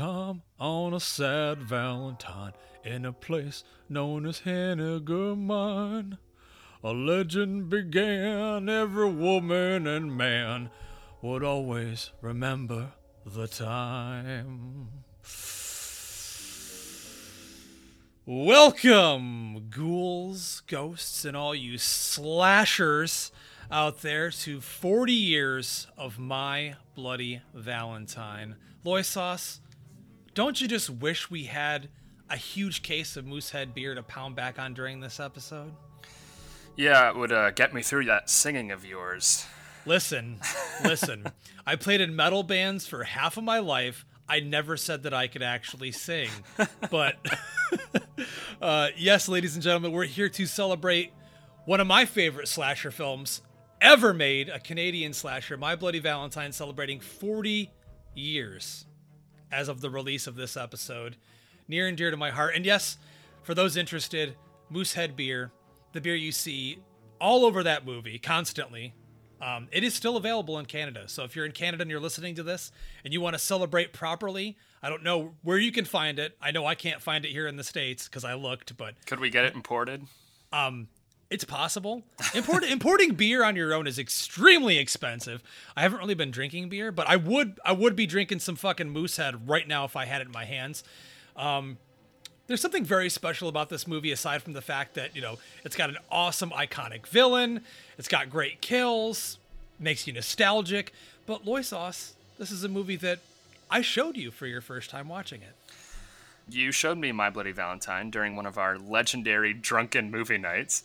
time on a sad Valentine in a place known as Hanniger Mine. A legend began, every woman and man would always remember the time. Welcome, ghouls, ghosts, and all you slashers out there to 40 years of My Bloody Valentine. LoySauce, don't you just wish we had a huge case of Moosehead beer to pound back on during this episode? Yeah, it would uh, get me through that singing of yours. Listen, listen. I played in metal bands for half of my life. I never said that I could actually sing. But uh, yes, ladies and gentlemen, we're here to celebrate one of my favorite slasher films ever made, a Canadian slasher, My Bloody Valentine, celebrating 40 years as of the release of this episode. Near and dear to my heart. And yes, for those interested, Moosehead Beer, the beer you see all over that movie constantly. Um, it is still available in Canada. So if you're in Canada and you're listening to this and you want to celebrate properly, I don't know where you can find it. I know I can't find it here in the States because I looked, but. Could we get it imported? Um, it's possible. Import, importing beer on your own is extremely expensive. I haven't really been drinking beer, but I would I would be drinking some fucking Moosehead right now if I had it in my hands. Um, there's something very special about this movie aside from the fact that you know it's got an awesome iconic villain it's got great kills makes you nostalgic but LoySauce this is a movie that i showed you for your first time watching it you showed me my bloody valentine during one of our legendary drunken movie nights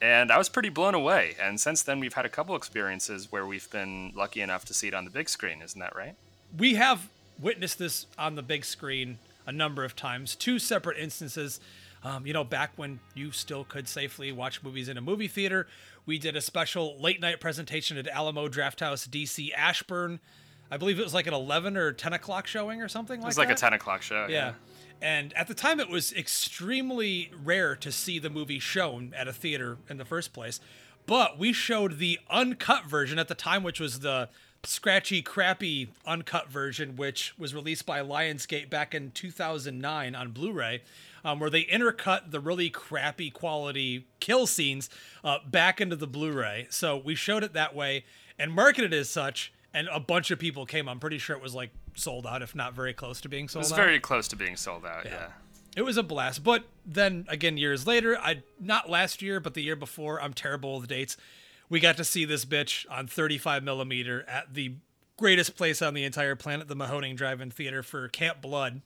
and i was pretty blown away and since then we've had a couple experiences where we've been lucky enough to see it on the big screen isn't that right we have witnessed this on the big screen a number of times, two separate instances. Um, you know, back when you still could safely watch movies in a movie theater, we did a special late night presentation at Alamo Drafthouse DC Ashburn. I believe it was like an 11 or 10 o'clock showing or something like that. It was like a 10 o'clock show. Yeah. yeah. And at the time, it was extremely rare to see the movie shown at a theater in the first place. But we showed the uncut version at the time, which was the scratchy, crappy uncut version, which was released by Lionsgate back in 2009 on Blu-ray, um, where they intercut the really crappy quality kill scenes uh, back into the Blu-ray. So we showed it that way and marketed as such, and a bunch of people came. I'm pretty sure it was like sold out, if not very close to being sold out. It was out. very close to being sold out. yeah. yeah it was a blast. But then again, years later, I not last year, but the year before, I'm terrible with dates we got to see this bitch on 35 millimeter at the greatest place on the entire planet, the Mahoning Drive-In Theater for Camp Blood,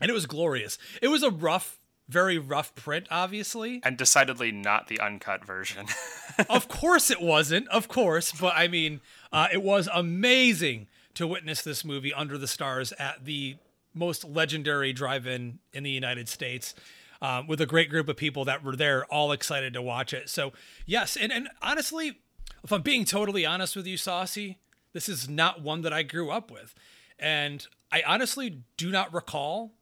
and it was glorious. It was a rough, very rough print, obviously, and decidedly not the uncut version. of course, it wasn't. Of course, but I mean, uh, it was amazing to witness this movie under the stars at the most legendary drive-in in the United States um, with a great group of people that were there, all excited to watch it. So yes, and and honestly, if I'm being totally honest with you, Saucy, this is not one that I grew up with, and I honestly do not recall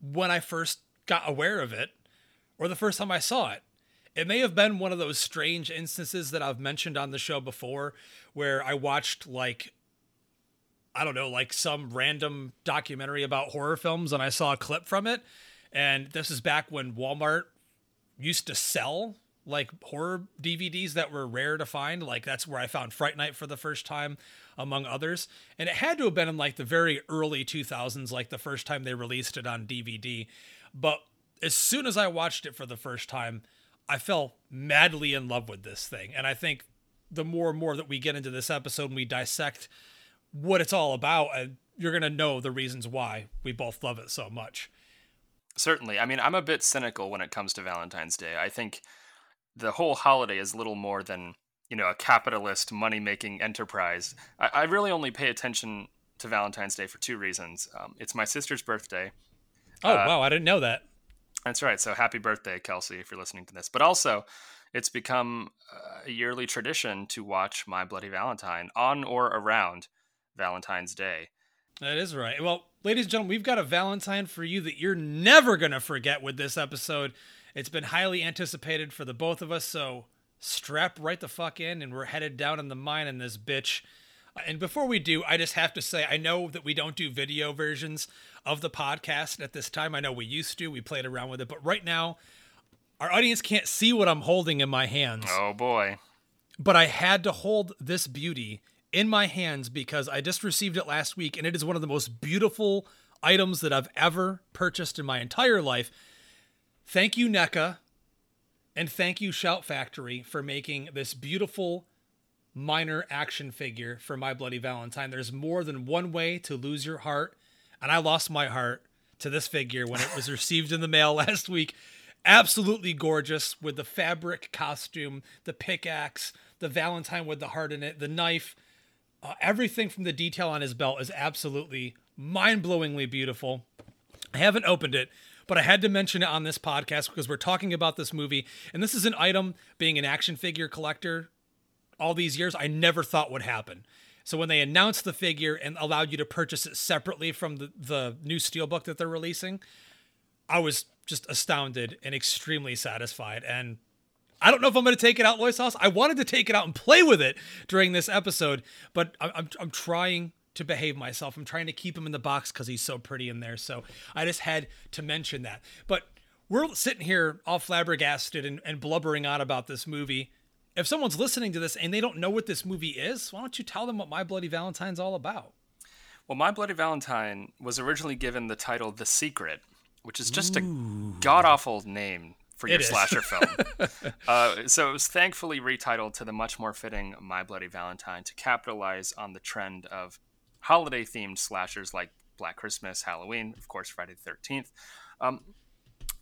when I first got aware of it or the first time I saw it. It may have been one of those strange instances that I've mentioned on the show before where I watched like I don't know, like some random documentary about horror films and I saw a clip from it and this is back when Walmart used to sell like horror DVDs that were rare to find. Like that's where I found Fright Night for the first time, among others. And it had to have been in like the very early 2000s, like the first time they released it on DVD. But as soon as I watched it for the first time, I fell madly in love with this thing. And I think the more and more that we get into this episode and we dissect what it's all about, and you're going to know the reasons why we both love it so much. Certainly. I mean, I'm a bit cynical when it comes to Valentine's Day. I think the whole holiday is little more than, you know, a capitalist money making enterprise. I, I, really only pay attention to Valentine's Day for two reasons. Um, it's my sister's birthday. Oh, uh, wow. I didn't know that. That's right. So happy birthday, Kelsey, if you're listening to this. But also, it's become a yearly tradition to watch My Bloody Valentine on or around Valentine's Day. That is right. Well, ladies and gentlemen, we've got a Valentine for you that you're never going to forget with this episode. It's been highly anticipated for the both of us, so strap right the fuck in, and we're headed down in the mine in this bitch. And before we do, I just have to say I know that we don't do video versions of the podcast at this time. I know we used to, we played around with it, but right now, our audience can't see what I'm holding in my hands. Oh boy. But I had to hold this beauty in my hands because I just received it last week and it is one of the most beautiful items that I've ever purchased in my entire life. Thank you, NECA, and thank you, Shout Factory, for making this beautiful minor action figure for My Bloody Valentine. There's more than one way to lose your heart, and I lost my heart to this figure when it was received in the mail last week. Absolutely gorgeous with the fabric costume, the pickaxe, the Valentine with the heart in it, the knife. Uh, everything from the detail on his belt is absolutely mind blowingly beautiful. I haven't opened it, but I had to mention it on this podcast because we're talking about this movie. And this is an item, being an action figure collector all these years, I never thought would happen. So when they announced the figure and allowed you to purchase it separately from the, the new steelbook that they're releasing, I was just astounded and extremely satisfied. And I don't know if I'm going to take it out LoySauce. I wanted to take it out and play with it during this episode, but I'm, I'm, I'm trying to behave myself. I'm trying to keep him in the box because he's so pretty in there. So I just had to mention that. But we're sitting here all flabbergasted and, and blubbering on about this movie if someone's listening to this and they don't know what this movie is, why don't you tell them what My Bloody Valentine's all about? Well, My Bloody Valentine was originally given the title The Secret, which is just Ooh. a god awful name for your slasher film. uh, so it was thankfully retitled to the much more fitting My Bloody Valentine to capitalize on the trend of holiday themed slashers like Black Christmas, Halloween, of course, Friday the 13th. Um,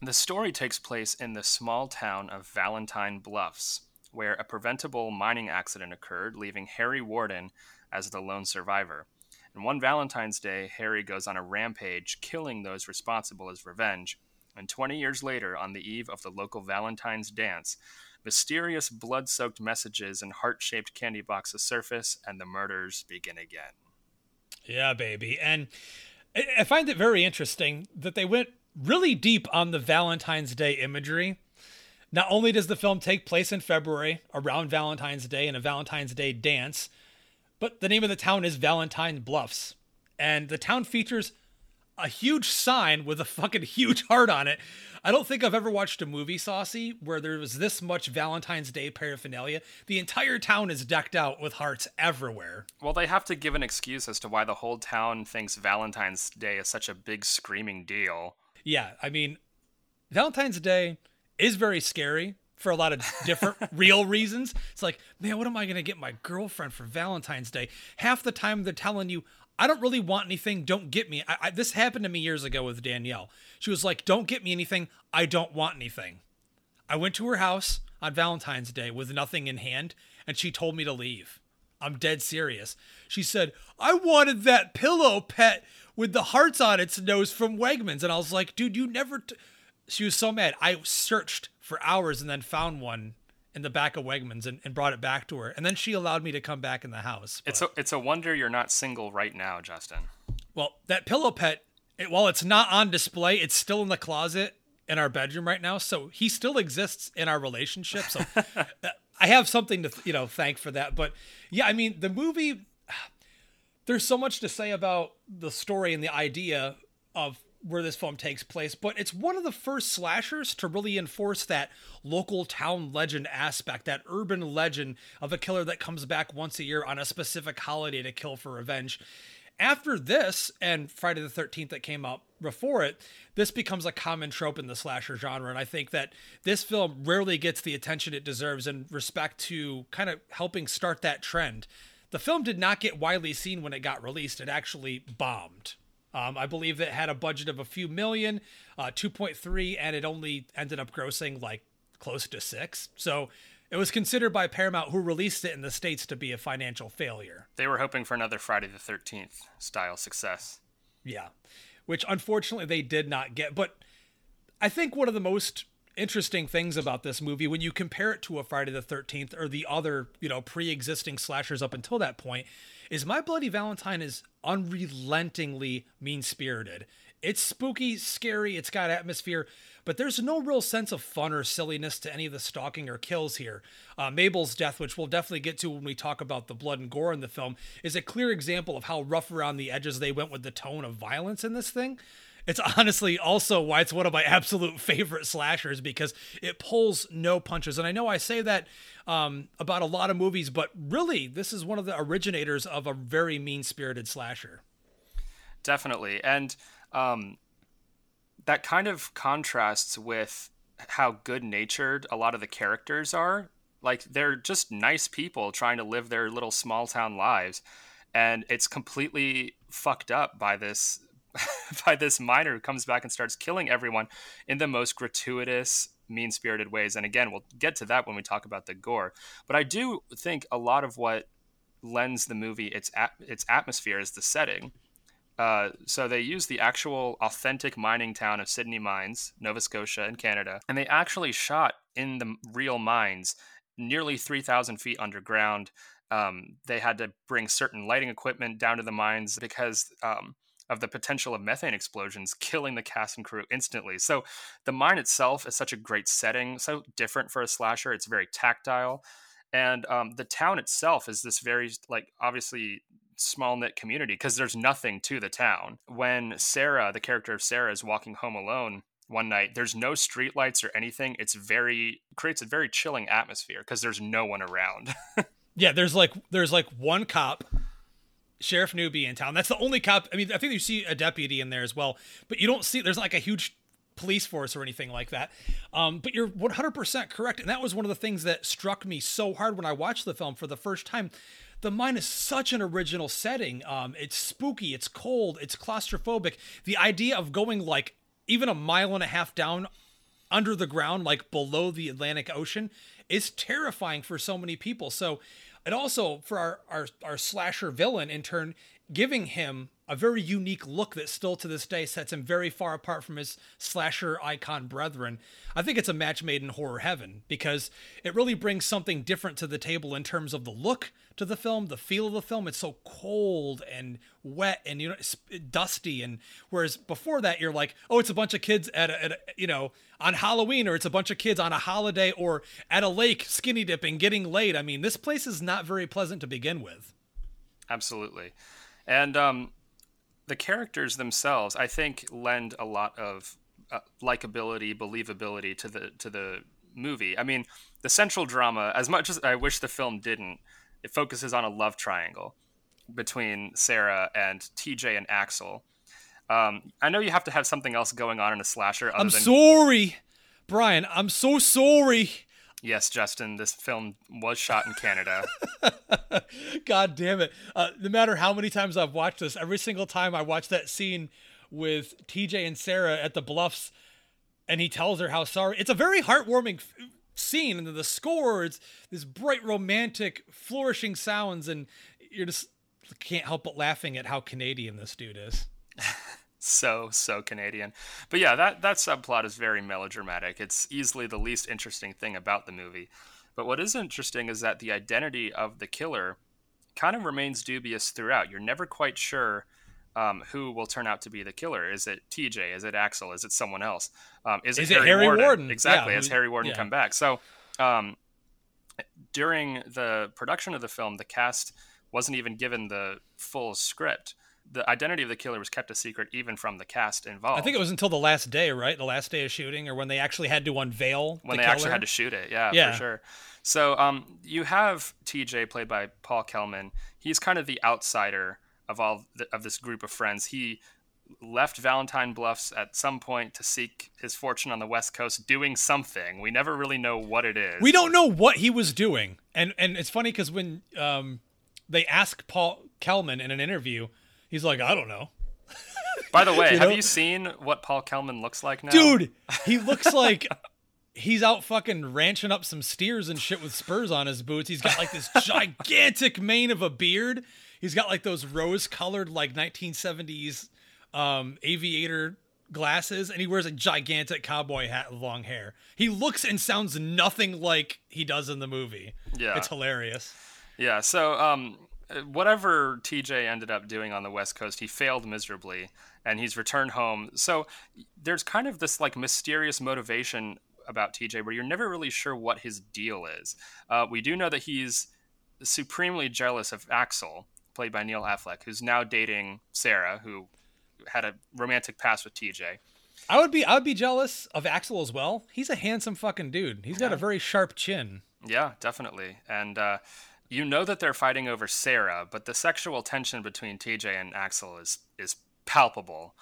the story takes place in the small town of Valentine Bluffs, where a preventable mining accident occurred, leaving Harry Warden as the lone survivor. And one Valentine's Day, Harry goes on a rampage, killing those responsible as revenge. And 20 years later, on the eve of the local Valentine's dance, mysterious blood soaked messages and heart shaped candy boxes surface, and the murders begin again. Yeah, baby. And I find it very interesting that they went really deep on the Valentine's Day imagery. Not only does the film take place in February around Valentine's Day and a Valentine's Day dance, but the name of the town is Valentine Bluffs. And the town features a huge sign with a fucking huge heart on it. I don't think I've ever watched a movie, Saucy, where there was this much Valentine's Day paraphernalia. The entire town is decked out with hearts everywhere. Well, they have to give an excuse as to why the whole town thinks Valentine's Day is such a big screaming deal. Yeah, I mean, Valentine's Day is very scary for a lot of different real reasons. It's like, man, what am I going to get my girlfriend for Valentine's Day? Half the time they're telling you, I don't really want anything. Don't get me. I, I, this happened to me years ago with Danielle. She was like, don't get me anything. I don't want anything. I went to her house on Valentine's Day with nothing in hand, and she told me to leave. I'm dead serious. She said, I wanted that pillow pet with the hearts on its nose from Wegmans. And I was like, dude, you never. T- she was so mad. I searched for hours and then found one in the back of Wegmans and, and brought it back to her. And then she allowed me to come back in the house. But, it's a it's a wonder you're not single right now, Justin. Well, that pillow pet, it, while it's not on display, it's still in the closet in our bedroom right now. So he still exists in our relationship. So uh, I have something to you know thank for that. But yeah, I mean the movie. There's so much to say about the story and the idea of where this film takes place, but it's one of the first slashers to really enforce that local town legend aspect, that urban legend of a killer that comes back once a year on a specific holiday to kill for revenge. After this and Friday the 13th that came out before it, this becomes a common trope in the slasher genre. And I think that this film rarely gets the attention it deserves in respect to kind of helping start that trend. The film did not get widely seen when it got released, it actually bombed um, I believe it had a budget of a few million, uh, 2.3, and it only ended up grossing like close to six. So it was considered by Paramount, who released it in the States, to be a financial failure. They were hoping for another Friday the 13th style success. Yeah, which unfortunately they did not get. But I think one of the most interesting things about this movie when you compare it to a Friday the 13th or the other, you know, pre-existing slashers up until that point is My Bloody Valentine is unrelentingly mean spirited. it's spooky, scary, it's got atmosphere, but there's no real sense of fun or silliness to any of the stalking or kills here. Uh, Mabel's death, which we'll definitely get to when we talk about the blood and gore in the film, is a clear example of how rough around the edges they went with the tone of violence in this thing. It's honestly also why it's one of my absolute favorite slashers because it pulls no punches. And I know I say that um, about a lot of movies, but really, this is one of the originators of a very mean spirited slasher. Definitely. And um, that kind of contrasts with how good natured a lot of the characters are. Like, they're just nice people trying to live their little small town lives. And it's completely fucked up by this by this miner who comes back and starts killing everyone in the most gratuitous mean spirited ways. And again, we'll get to that when we talk about the gore. But I do think a lot of what lends the movie its its atmosphere is the setting. Uh, so they use the actual authentic mining town of Sydney Mines, Nova Scotia, in Canada, and they actually shot in the real mines, nearly 3,000 feet underground. Um, they had to bring certain lighting equipment down to the mines because um, of the potential of methane explosions killing the cast and crew instantly. So the mine itself is such a great setting, so different for a slasher. It's very tactile, and um, the town itself is this very like obviously small knit community because there's nothing to the town. When Sarah, the character of Sarah, is walking home alone one night, there's no streetlights or anything. It's very creates a very chilling atmosphere because there's no one around. yeah, there's like there's like one cop, Sheriff Newby in town. That's the only cop. I mean, I think you see a deputy in there as well, but you don't see there's like a huge police force or anything like that. Um, but you're 100% correct. And that was one of the things that struck me so hard when I watched the film for the first time the mine is such an original setting. Um, it's spooky, it's cold, it's claustrophobic. The idea of going like even a mile and a half down under the ground, like below the Atlantic Ocean, is terrifying for so many people. So, and also for our, our, our slasher villain, in turn, giving him a very unique look that still to this day sets him very far apart from his slasher icon brethren. I think it's a match made in horror heaven because it really brings something different to the table in terms of the look to the film, the feel of the film. It's so cold and wet and you know dusty and whereas before that you're like, oh, it's a bunch of kids at a, at a you know on Halloween or it's a bunch of kids on a holiday or at a lake skinny dipping getting laid. I mean, this place is not very pleasant to begin with. Absolutely. And um the characters themselves, I think, lend a lot of uh, likability, believability to the to the movie. I mean, the central drama, as much as I wish the film didn't, it focuses on a love triangle between Sarah and TJ and Axel. Um, I know you have to have something else going on in a slasher. I'm than... sorry, Brian. I'm so sorry. Yes, Justin, this film was shot in Canada. God damn it. Uh, no matter how many times I've watched this, every single time I watch that scene with TJ and Sarah at the bluffs and he tells her how sorry. It's a very heartwarming f- scene and the score is this bright romantic flourishing sounds and you're just can't help but laughing at how Canadian this dude is. so so Canadian. But yeah, that that subplot is very melodramatic. It's easily the least interesting thing about the movie. But what is interesting is that the identity of the killer kind of remains dubious throughout. You're never quite sure um, who will turn out to be the killer. Is it TJ? Is it Axel? Is it someone else? Um, is, is it, Harry, Harry Warden? Warden? Exactly. Yeah, has Harry Warden yeah. come back? So um, during the production of the film, the cast wasn't even given the full script the identity of the killer was kept a secret even from the cast involved. I think it was until the last day, right? The last day of shooting, or when they actually had to unveil when the they killer? actually had to shoot it. Yeah, Yeah. for sure. So um, you have TJ played by Paul Kelman. He's kind of the outsider of all the, of this group of friends. He left Valentine Bluffs at some point to seek his fortune on the West Coast, doing something. We never really know what it is. We don't know what he was doing, and and it's funny because when um, they ask Paul Kelman in an interview, he's like, I don't know. By the way, You have know? you seen what Paul Kelman looks like now? Dude, he looks like he's out fucking ranching up some steers and shit with spurs on his boots. He's got like this gigantic mane of a beard. He's got like those rose colored like 1970s um, aviator glasses and he wears a gigantic cowboy hat with long hair. He looks and sounds nothing like he does in the movie. Yeah. It's hilarious. Yeah, so um, whatever TJ ended up doing on the West Coast, he failed miserably and he's returned home. So there's kind of this like mysterious motivation about TJ where you're never really sure what his deal is. Uh, we do know that he's supremely jealous of Axel, played by Neil Affleck, who's now dating Sarah, who had a romantic past with TJ. I would be I would be jealous of Axel as well. He's a handsome fucking dude. He's got a very sharp chin. Yeah, definitely. And uh, you know that they're fighting over Sarah, but the sexual tension between TJ and Axel is is palpable.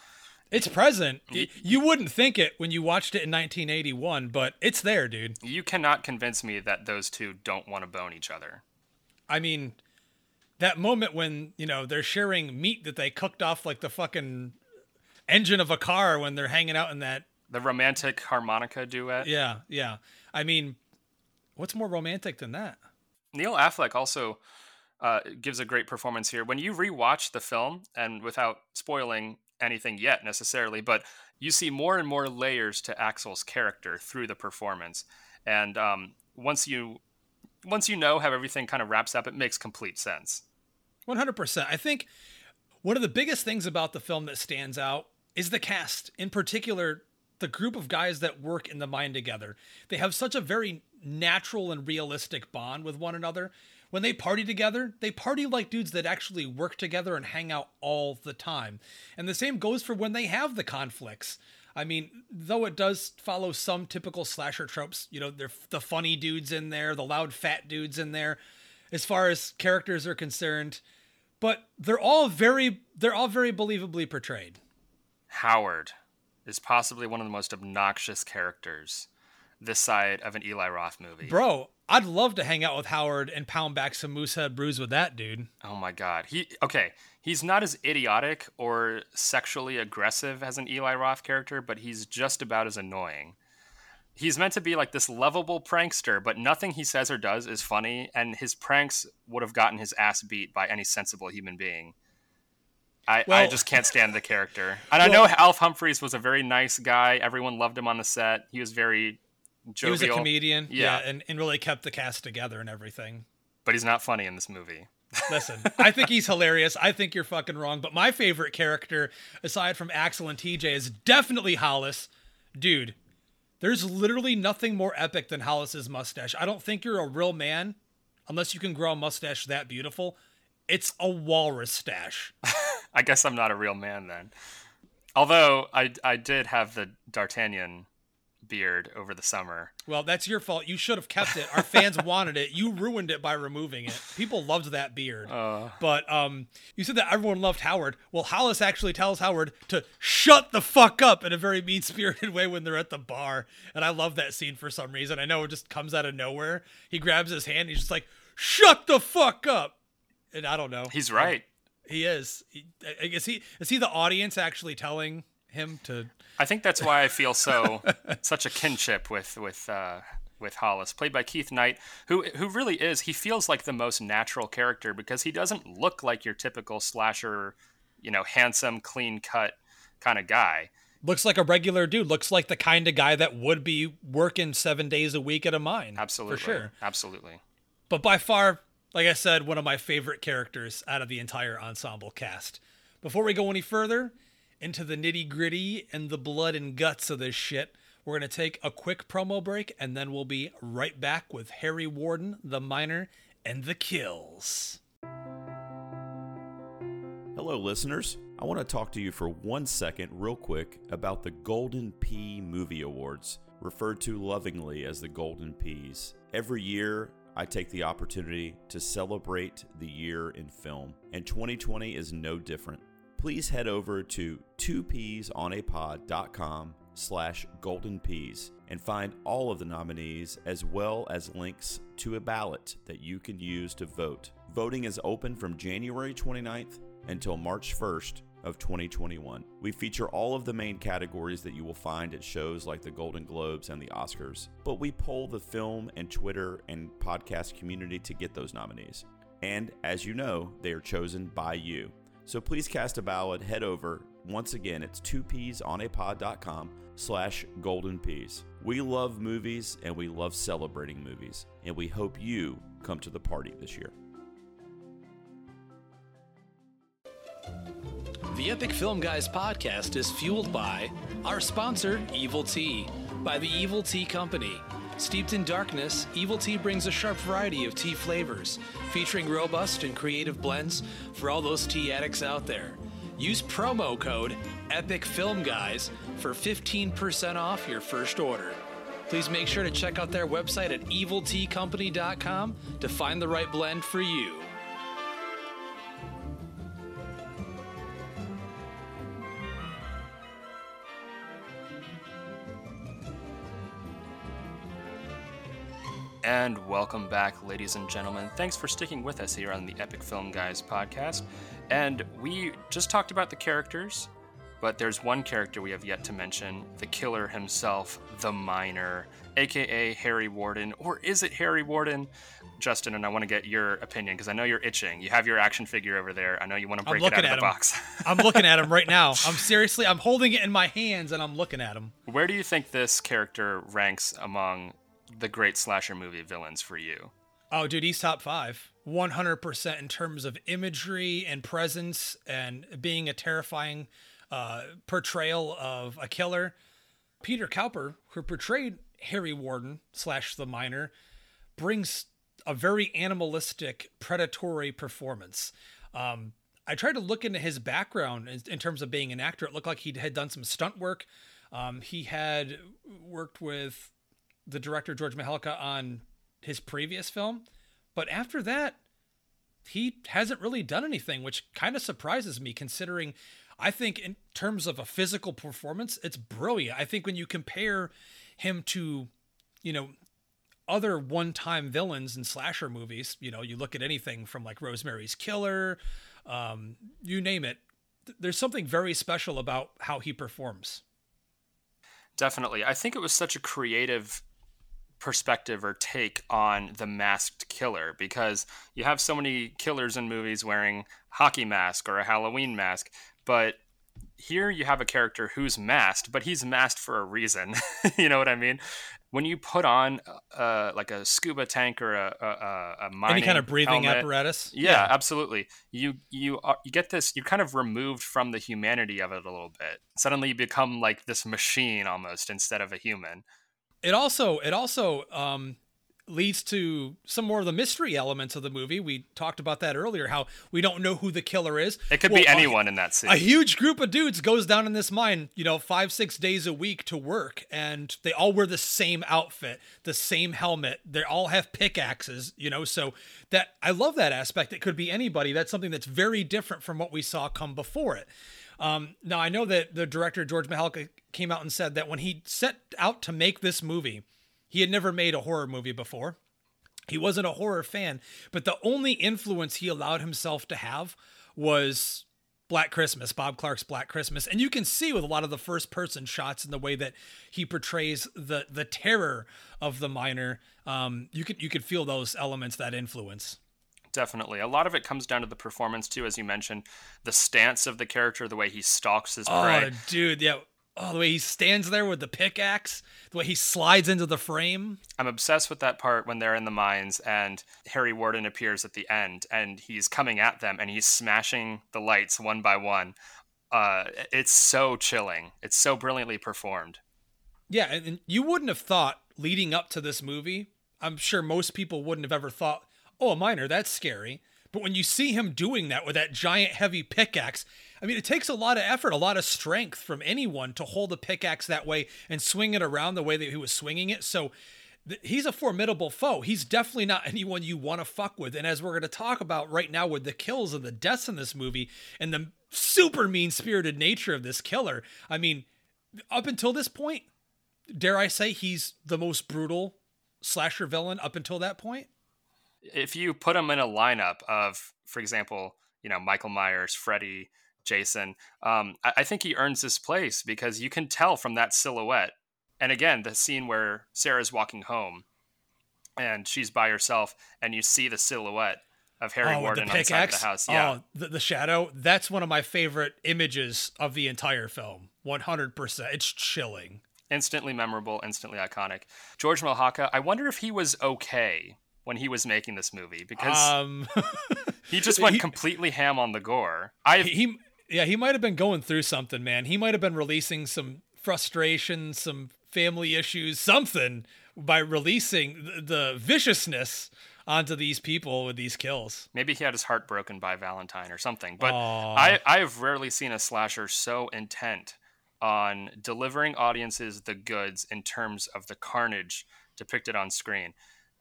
It's present. You wouldn't think it when you watched it in 1981, but it's there, dude. You cannot convince me that those two don't want to bone each other. I mean, that moment when, you know, they're sharing meat that they cooked off like the fucking engine of a car when they're hanging out in that the romantic harmonica duet. Yeah, yeah. I mean, what's more romantic than that? Neil Affleck also uh, gives a great performance here. When you rewatch the film, and without spoiling anything yet necessarily, but you see more and more layers to Axel's character through the performance. And um, once you once you know how everything kind of wraps up, it makes complete sense. One hundred percent. I think one of the biggest things about the film that stands out is the cast, in particular, the group of guys that work in the mine together. They have such a very natural and realistic bond with one another. When they party together, they party like dudes that actually work together and hang out all the time. And the same goes for when they have the conflicts. I mean, though it does follow some typical slasher tropes, you know, they're the funny dudes in there, the loud fat dudes in there, as far as characters are concerned, but they're all very they're all very believably portrayed. Howard is possibly one of the most obnoxious characters this side of an Eli Roth movie. Bro, I'd love to hang out with Howard and pound back some Moosehead brews with that dude. Oh my god. He okay, he's not as idiotic or sexually aggressive as an Eli Roth character, but he's just about as annoying. He's meant to be like this lovable prankster, but nothing he says or does is funny, and his pranks would have gotten his ass beat by any sensible human being. I, well, I just can't stand the character. And well, I know Alf Humphreys was a very nice guy. Everyone loved him on the set. He was very jovial. He was a comedian, yeah, yeah and, and really kept the cast together and everything. But he's not funny in this movie. Listen, I think he's hilarious. I think you're fucking wrong. But my favorite character, aside from Axel and TJ, is definitely Hollis. Dude, there's literally nothing more epic than Hollis's mustache. I don't think you're a real man unless you can grow a mustache that beautiful. It's a walrus stash. I guess I'm not a real man then. Although I I did have the D'Artagnan beard over the summer. Well, that's your fault. You should have kept it. Our fans wanted it. You ruined it by removing it. People loved that beard. Uh, but um, you said that everyone loved Howard. Well, Hollis actually tells Howard to shut the fuck up in a very mean spirited way when they're at the bar. And I love that scene for some reason. I know it just comes out of nowhere. He grabs his hand. he's just like, shut the fuck up. And I don't know. He's right. He is. He, is he is he the audience actually telling him to I think that's why I feel so such a kinship with with uh, with Hollis, played by Keith Knight, who who really is. He feels like the most natural character because he doesn't look like your typical slasher, you know, handsome, clean cut kind of guy. Looks like a regular dude. Looks like the kind of guy that would be working seven days a week at a mine. Absolutely, for sure, absolutely. But by far, like I said, one of my favorite characters out of the entire ensemble cast. Before we go any further, into the nitty gritty and the blood and guts of this shit. We're going to take a quick promo break and then we'll be right back with Harry Warden, the miner, and the kills. Hello, listeners. I want to talk to you for one second, real quick, about the Golden Pea Movie Awards, referred to lovingly as the Golden Peas. Every year, I take the opportunity to celebrate the year in film, and 2020 is no different please head over to 2peasonapod.com slash golden peas and find all of the nominees as well as links to a ballot that you can use to vote. Voting is open from January 29th until March 1st of 2021. We feature all of the main categories that you will find at shows like the Golden Globes and the Oscars, but we poll the film and Twitter and podcast community to get those nominees. And as you know, they are chosen by you. So please cast a ballot. Head over. Once again, it's 2peasonapod.com slash golden peas. We love movies and we love celebrating movies. And we hope you come to the party this year. The Epic Film Guys podcast is fueled by our sponsor, Evil Tea, by the Evil Tea Company. Steeped in darkness, Evil Tea brings a sharp variety of tea flavors, featuring robust and creative blends for all those tea addicts out there. Use promo code EPICFilmGuys for 15% off your first order. Please make sure to check out their website at evilteacompany.com to find the right blend for you. And welcome back, ladies and gentlemen. Thanks for sticking with us here on the Epic Film Guys podcast. And we just talked about the characters, but there's one character we have yet to mention the killer himself, the miner, aka Harry Warden. Or is it Harry Warden? Justin, and I want to get your opinion because I know you're itching. You have your action figure over there. I know you want to break it out of the him. box. I'm looking at him right now. I'm seriously, I'm holding it in my hands and I'm looking at him. Where do you think this character ranks among the great slasher movie villains for you? Oh, dude, he's top five. 100% in terms of imagery and presence and being a terrifying uh, portrayal of a killer. Peter Cowper, who portrayed Harry Warden slash the miner, brings a very animalistic, predatory performance. Um, I tried to look into his background in, in, terms of being an actor. It looked like he had done some stunt work. Um, he had worked with the director George Mihalka on his previous film, but after that, he hasn't really done anything, which kind of surprises me considering I think in terms of a physical performance, it's brilliant. I think when you compare him to, you know, other one-time villains in slasher movies, you know, you look at anything from like Rosemary's Killer, um, you name it. There's something very special about how he performs. Definitely. I think it was such a creative perspective or take on the masked killer because you have so many killers in movies wearing hockey mask or a Halloween mask, but here you have a character who's masked, but he's masked for a reason. you know what I mean? When you put on uh, like a scuba tank or a, a, a mining any kind of breathing helmet, apparatus, yeah, yeah, absolutely. You you are, you get this. You're kind of removed from the humanity of it a little bit. Suddenly, you become like this machine almost instead of a human it also it also um, leads to some more of the mystery elements of the movie. We talked about that earlier. How we don't know who the killer is. It could well, be anyone a, in that scene. A huge group of dudes goes down in this mine, you know, five six days a week to work, and they all wear the same outfit, the same helmet. They all have pickaxes, you know. So that I love that aspect. It could be anybody. That's something that's very different from what we saw come before it. Um, now I know that the director George Mihalka came out and said that when he set out to make this movie, he had never made a horror movie before. He wasn't a horror fan, but the only influence he allowed himself to have was Black Christmas, Bob Clark's Black Christmas. And you can see with a lot of the first person shots and the way that he portrays the the terror of the miner, um, you could you could feel those elements, that influence. Definitely. A lot of it comes down to the performance too, as you mentioned. The stance of the character, the way he stalks his prey. Oh, dude, yeah. Oh, the way he stands there with the pickaxe, the way he slides into the frame. I'm obsessed with that part when they're in the mines and Harry Warden appears at the end and he's coming at them and he's smashing the lights one by one. Uh, it's so chilling. It's so brilliantly performed. Yeah, and you wouldn't have thought leading up to this movie, I'm sure most people wouldn't have ever thought oh, a miner, that's scary. But when you see him doing that with that giant heavy pickaxe, I mean, it takes a lot of effort, a lot of strength from anyone to hold a pickaxe that way and swing it around the way that he was swinging it. So th- he's a formidable foe. He's definitely not anyone you want to fuck with. And as we're going to talk about right now with the kills and the deaths in this movie and the super mean spirited nature of this killer, I mean, up until this point, dare I say he's the most brutal slasher villain up until that point? If you put them in a lineup of, for example, you know, Michael Myers, Freddy, Jason, um, I, I think he earns this place because you can tell from that silhouette. And again, the scene where Sarah's walking home and she's by herself and you see the silhouette of Harry oh, Warden the inside the house. Yeah. Oh, the, the shadow. That's one of my favorite images of the entire film. 100%. It's chilling. Instantly memorable, instantly iconic. George Mihalka, I wonder if he was okay when he was making this movie because um, he just went he, completely ham on the gore. I he Yeah, he might have been going through something, man. He might have been releasing some frustration, some family issues, something by releasing the, the viciousness onto these people with these kills. Maybe he had his heart broken by Valentine or something. But I, I have rarely seen a slasher so intent on delivering audiences the goods in terms of the carnage depicted on screen.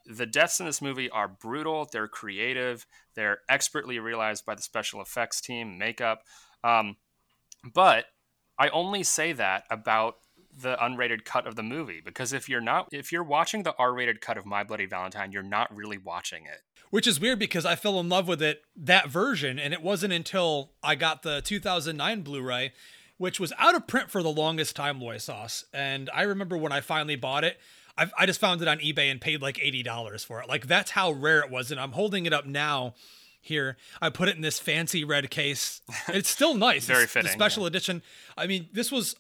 The deaths in this movie are brutal, they're creative, they're expertly realized by the special effects team, makeup. Um, but I only say that about the unrated cut of the movie because if you're not if you're watching the R-rated cut of My Bloody Valentine, you're not really watching it. Which is weird because I fell in love with it that version and it wasn't until I got the 2009 Blu-ray which was out of print for the longest time, LoySauce. And I remember when I finally bought it, I, I just found it on eBay and paid like $80 for it. Like that's how rare it was. And I'm holding it up now here. I put it in this fancy red case. It's still nice. Very it's fitting, special edition. I mean, this was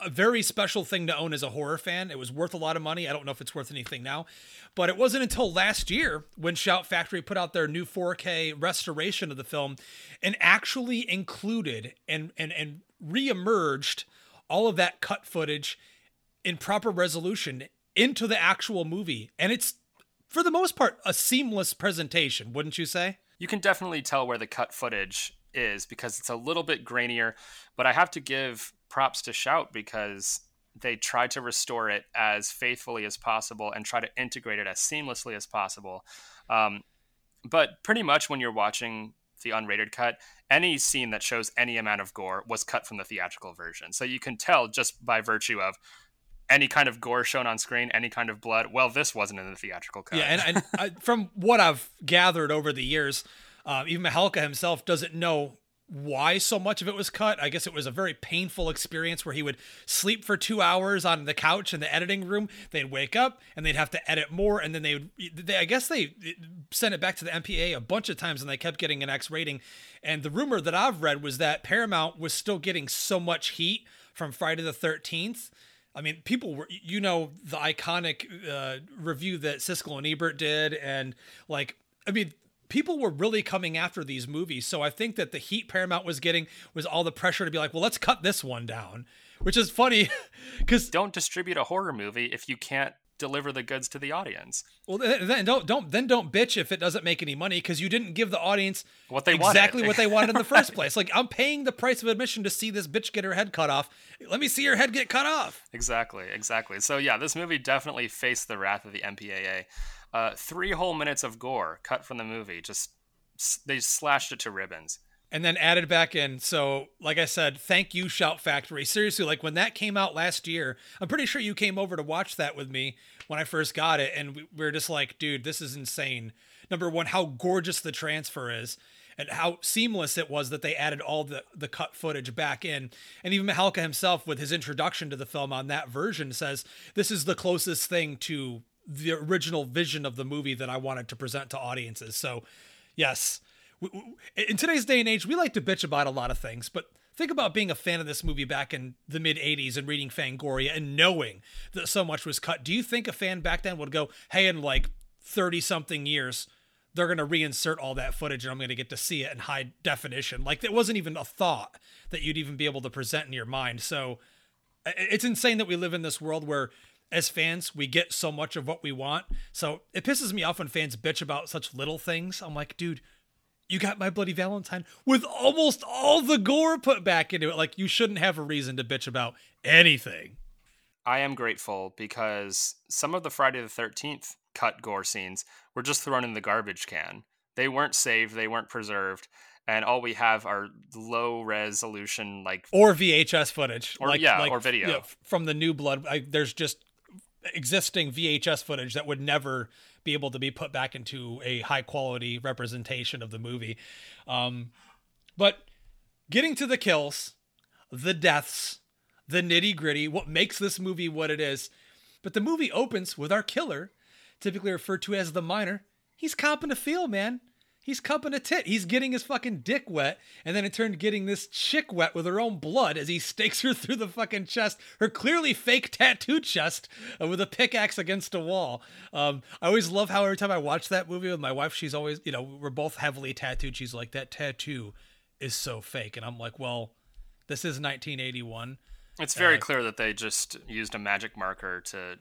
a very special thing to own as a horror fan. It was worth a lot of money. I don't know if it's worth anything now, but it wasn't until last year when Shout Factory put out their new 4K restoration of the film and actually included and and and reemerged all of that cut footage in proper resolution into the actual movie. And it's for the most part a seamless presentation, wouldn't you say? You can definitely tell where the cut footage is because it's a little bit grainier, but I have to give props to Shout because they tried to restore it as faithfully as possible and try to integrate it as seamlessly as possible. Um, but pretty much when you're watching the unrated cut, any scene that shows any amount of gore was cut from the theatrical version. So you can tell just by virtue of any kind of gore shown on screen, any kind of blood. Well, this wasn't in the theatrical cut. Yeah, and, and I, from what I've gathered over the years, uh, even Mihalka himself doesn't know why so much of it was cut. I guess it was a very painful experience where he would sleep for two hours on the couch in the editing room. They'd wake up and they'd have to edit more, and then they would. They, I guess they sent it back to the MPA a bunch of times, and they kept getting an X rating. And the rumor that I've read was that Paramount was still getting so much heat from Friday the Thirteenth. I mean, people were, you know, the iconic uh, review that Siskel and Ebert did, and like, I mean, people were really coming after these movies. So I think that the heat Paramount was getting was all the pressure to be like, well, let's cut this one down, which is funny because don't distribute a horror movie if you can't deliver the goods to the audience. Well, then don't don't then don't bitch if it doesn't make any money because you didn't give the audience what they exactly wanted. what they wanted in the first place. Like I'm paying the price of admission to see this bitch get her head cut off. Let me see her head get cut off. Exactly, exactly. So yeah, this movie definitely faced the wrath of the MPAA. Uh, three whole minutes of gore cut from the movie. Just they slashed it to ribbons. And then added back in. So, like I said, thank you, Shout Factory. Seriously, like when that came out last year, I'm pretty sure you came over to watch that with me when I first got it. And we were just like, dude, this is insane. Number one, how gorgeous the transfer is and how seamless it was that they added all the, the cut footage back in. And even Mihalka himself, with his introduction to the film on that version, says this is the closest thing to the original vision of the movie that I wanted to present to audiences. So, yes, in today's day and age, we like to bitch about a lot of things, but think about being a fan of this movie back in the mid 80s and reading Fangoria and knowing that so much was cut. Do you think a fan back then would go, hey, in like 30 something years, they're going to reinsert all that footage and I'm going to get to see it in high definition? Like, it wasn't even a thought that you'd even be able to present in your mind. So, it's insane that we live in this world where as fans, we get so much of what we want. So it pisses me off when fans bitch about such little things. I'm like, dude, you got my bloody Valentine with almost all the gore put back into it. Like, you shouldn't have a reason to bitch about anything. I am grateful because some of the Friday the 13th cut gore scenes were just thrown in the garbage can. They weren't saved, they weren't preserved and all we have are low resolution like or VHS footage, or like, yeah, like, or video you know, from the New Blood. I, there's just existing VHS footage that would never be able to be put back into a high quality representation of the movie. Um, but getting to the kills, the deaths, the nitty gritty, what makes this movie what it is. But the movie opens with our killer, typically referred to as the miner. He's copping a feel, man. He's cupping a tit. He's getting his fucking dick wet, and then it turned getting this chick wet with her own blood as he stakes her through the fucking chest, her clearly fake tattoo chest, uh, with a pickaxe against a wall. Um, I always love how every time I watch that movie with my wife, she's always, you know, we're both heavily tattooed. She's like, that tattoo is so fake. And I'm like, well, this is 1981. It's very uh, clear that they just used a magic marker to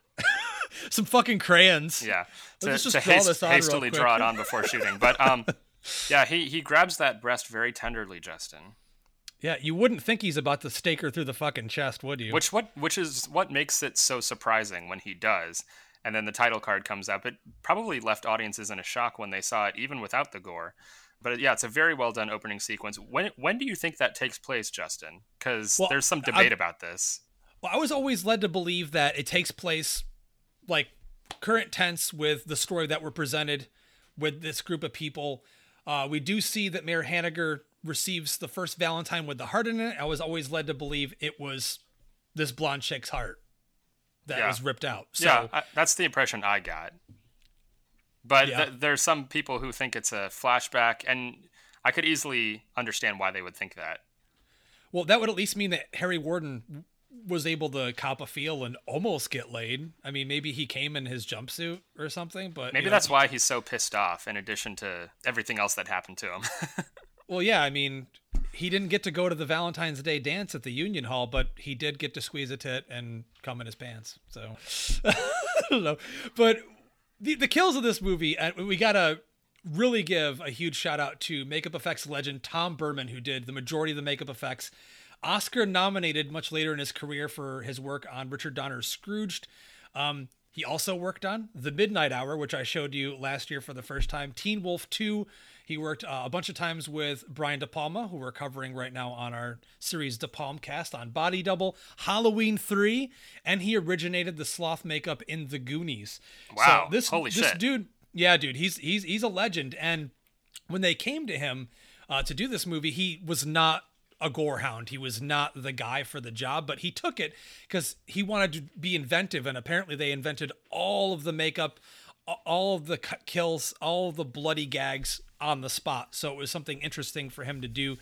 some fucking crayons. Yeah, to, just to haste, hastily draw it on before shooting. But um, yeah, he he grabs that breast very tenderly, Justin. Yeah, you wouldn't think he's about to stake her through the fucking chest, would you? Which what which is what makes it so surprising when he does. And then the title card comes up. It probably left audiences in a shock when they saw it, even without the gore. But yeah, it's a very well done opening sequence. When when do you think that takes place, Justin? Because well, there's some debate I, about this. Well, I was always led to believe that it takes place like current tense with the story that we're presented with this group of people. Uh, we do see that Mayor Hanniger receives the first Valentine with the heart in it. I was always led to believe it was this blonde chick's heart that yeah. was ripped out. So, yeah, I, that's the impression I got. But yeah. th- there's some people who think it's a flashback, and I could easily understand why they would think that. Well, that would at least mean that Harry Warden was able to cop a feel and almost get laid. I mean, maybe he came in his jumpsuit or something, but maybe that's know. why he's so pissed off. In addition to everything else that happened to him. well, yeah, I mean, he didn't get to go to the Valentine's Day dance at the Union Hall, but he did get to squeeze a tit and come in his pants. So I don't know, but the the kills of this movie, uh, we gotta really give a huge shout out to makeup effects legend Tom Burman, who did the majority of the makeup effects Oscar nominated much later in his career for his work on Richard Donner's Scrooged. Um, he also worked on The Midnight Hour, which I showed you last year for the first time. Teen Wolf 2. He worked uh, a bunch of times with Brian De Palma, who we're covering right now on our series De Palm cast on Body Double, Halloween 3, and he originated the sloth makeup in The Goonies. Wow. So this, Holy this shit. dude, yeah, dude, he's he's he's a legend. And when they came to him uh, to do this movie, he was not a gorehound. He was not the guy for the job, but he took it because he wanted to be inventive. And apparently, they invented all of the makeup, all of the kills, all the bloody gags on the spot. So it was something interesting for him to do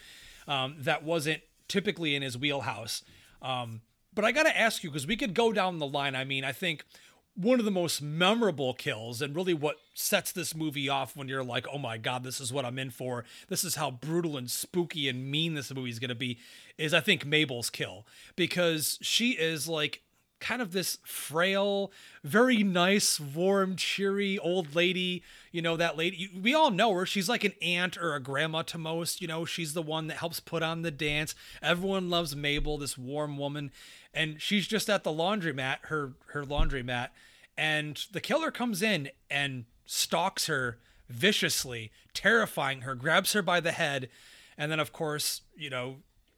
um, that wasn't typically in his wheelhouse. Um, but I got to ask you because we could go down the line. I mean, I think one of the most memorable kills and really what sets this movie off when you're like, oh my God, this is what I'm in for. This is how brutal and spooky and mean this movie is going to be. Is I think Mabel's kill because she is like kind of this frail, very nice, warm, cheery old lady. You know, that lady, we all know her. She's like an aunt or a grandma to most. You know, she's the one that helps put on the dance. Everyone loves Mabel, this warm woman and she's just at the laundromat, her her laundromat, and the killer comes in and stalks her viciously, terrifying her, grabs her by the head, and then of course, you know,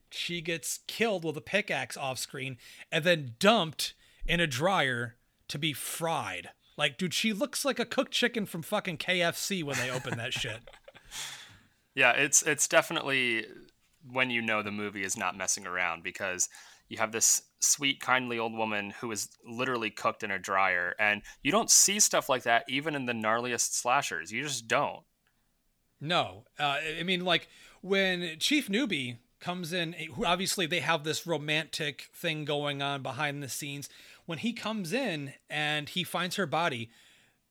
she gets killed with a pickaxe off screen and then dumped in a dryer to be fried. Like, dude, she looks like a cooked chicken from fucking KFC when they open that shit. Yeah, it's it's definitely when you know the movie is not messing around because you have this sweet, kindly old woman who is literally cooked in a dryer. And you don't see stuff like that even in the gnarliest slashers. You just don't. No. Uh, I mean, like when Chief Newby comes in, obviously they have this romantic thing going on behind the scenes. When he comes in and he finds her body,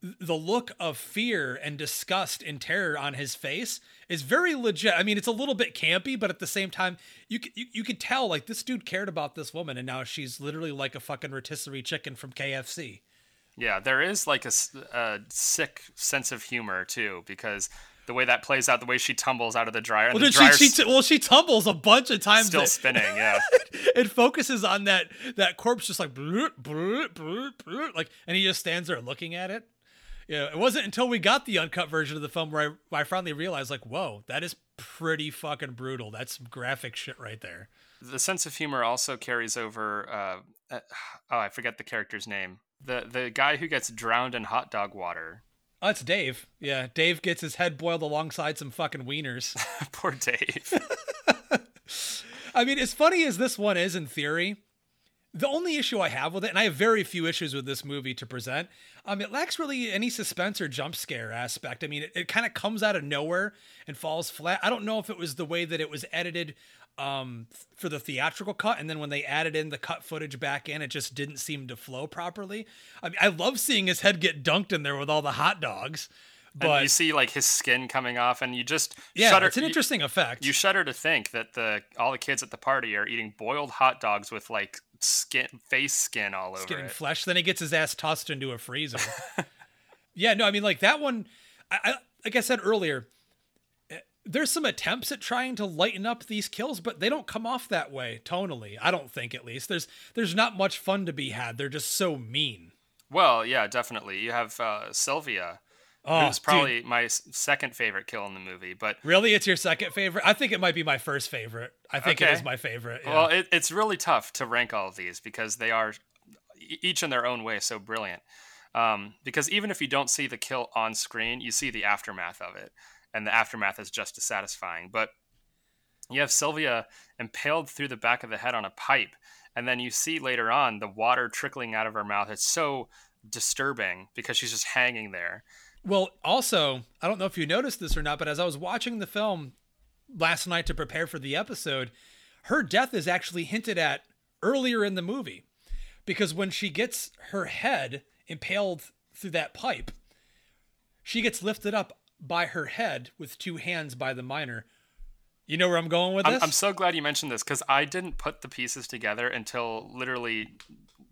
the look of fear and disgust and terror on his face is very legit. I mean, it's a little bit campy, but at the same time, you you, you could tell like this dude cared about this woman, and now she's literally like a fucking rotisserie chicken from KFC. Yeah, there is like a, a sick sense of humor too, because the way that plays out, the way she tumbles out of the dryer. Well, the she, she, well, she tumbles a bunch of times. Still spinning, yeah. it focuses on that that corpse, just like like, and he just stands there looking at it know, it wasn't until we got the uncut version of the film where I, where I finally realized, like, whoa, that is pretty fucking brutal. That's graphic shit right there. The sense of humor also carries over. Uh, uh, oh, I forget the character's name. The the guy who gets drowned in hot dog water. Oh, it's Dave. Yeah, Dave gets his head boiled alongside some fucking wieners. Poor Dave. I mean, as funny as this one is in theory, the only issue I have with it, and I have very few issues with this movie to present, um, it lacks really any suspense or jump scare aspect. I mean, it, it kind of comes out of nowhere and falls flat. I don't know if it was the way that it was edited um, for the theatrical cut, and then when they added in the cut footage back in, it just didn't seem to flow properly. I mean, I love seeing his head get dunked in there with all the hot dogs, But and you see like his skin coming off, and you just yeah, shudder. it's an you- interesting effect. You shudder to think that the all the kids at the party are eating boiled hot dogs with like skin, face skin all over getting it. flesh. Then he gets his ass tossed into a freezer. yeah, no, I mean like that one. I, I like I said earlier. eh, There's some attempts at trying to lighten up these kills, but they don't come off that way tonally. I don't think, at least. There's there's not much fun to be had. They're just so mean. Well, yeah, definitely. You have uh, Sylvia, Oh, dude. probably my second favorite kill in the movie. But really, it's your second favorite. I think it might be my first favorite. I think it Okay. is my favorite. yeah. well, it, it's really tough to rank all of these because they are each in their own way so brilliant. Um, because even if you don't see the kill on screen, you see the aftermath of it, and the aftermath is just as satisfying. But you have Sylvia impaled through the back of the head on a pipe, and then you see later on the water trickling out of her mouth. It's so disturbing because she's just hanging there. Well, also, I don't know if you noticed this or not, but as I was watching the film last night to prepare for the episode, her death is actually hinted at earlier in the movie. Because when she gets her head impaled through that pipe, she gets lifted up by her head with two hands by the miner. You know where I'm going with I'm, this? I'm so glad you mentioned this because I didn't put the pieces together until literally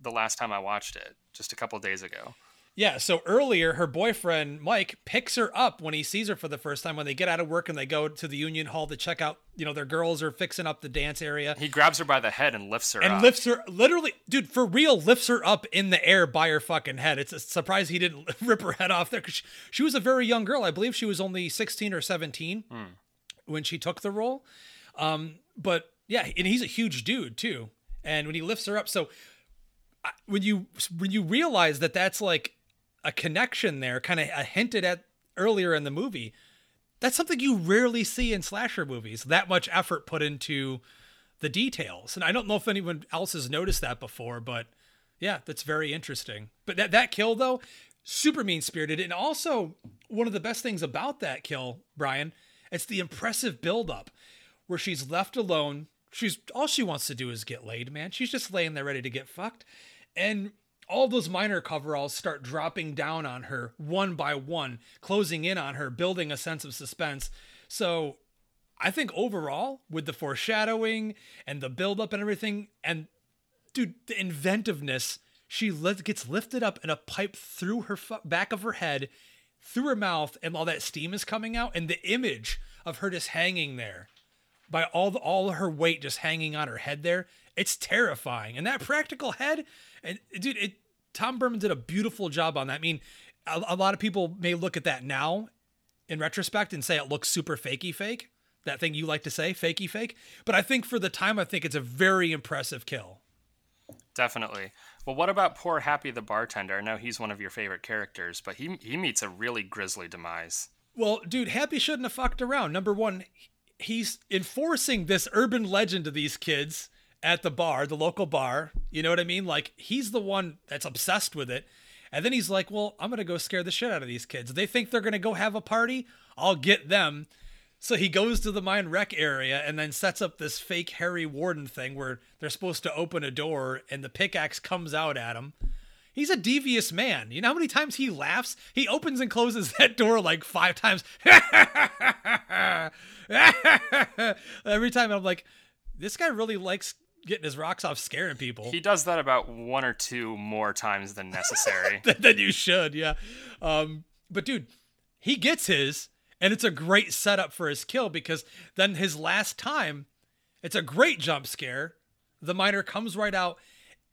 the last time I watched it, just a couple days ago. Yeah, so earlier her boyfriend Mike picks her up when he sees her for the first time when they get out of work and they go to the union hall to check out, you know, their girls are fixing up the dance area He grabs her by the head and lifts her and up. lifts her literally dude for real lifts her up in the air by her fucking head. It's a surprise he didn't rip her head off there cuz she, she was a very young girl. I believe she was only 16 or 17 when she took the role. Um but yeah, and he's a huge dude too. And when he lifts her up so when you when you realize that that's like a connection there, kind of hinted at earlier in the movie, that's something you rarely see in slasher movies. That much effort put into the details, and I don't know if anyone else has noticed that before, but yeah, that's very interesting. But that that kill though, super mean spirited, and also one of the best things about that kill, Brian, it's the impressive buildup where she's left alone. She's all she wants to do is get laid, man. She's just laying there ready to get fucked. And all those minor coveralls start dropping down on her one by one, closing in on her, building a sense of suspense. So I think overall, with the foreshadowing and the buildup and everything, and dude, the inventiveness, she gets lifted up in a pipe through her fu- back of her head, through her mouth, and all that steam is coming out, and the image of her just hanging there by all the, all her weight just hanging on her head there. It's terrifying. And that practical head, and dude, it Tom Burman did a beautiful job on that. I mean, a, a lot of people may look at that now in retrospect and say it looks super fakey fake. That thing you like to say, fakey fake. But I think for the time, I think it's a very impressive kill. Definitely. Well, what about poor Happy the bartender? I know he's one of your favorite characters, but he he meets a really grisly demise. Well, dude, Happy shouldn't have fucked around. Number one, he's enforcing this urban legend to these kids at the bar, the local bar. You know what I mean? Like, he's the one that's obsessed with it. And then he's like, well, I'm going to go scare the shit out of these kids. They think they're going to go have a party. I'll get them. So he goes to the mine wreck area and then sets up this fake Harry Warden thing where they're supposed to open a door and the pickaxe comes out at him. He's a devious man. You know how many times he laughs? He opens and closes that door like five times. Every time I'm like, this guy really likes getting his rocks off scaring people. He does that about one or two more times than necessary. than you should, yeah. Um, but dude, he gets his, and it's a great setup for his kill because then his last time, it's a great jump scare. The miner comes right out,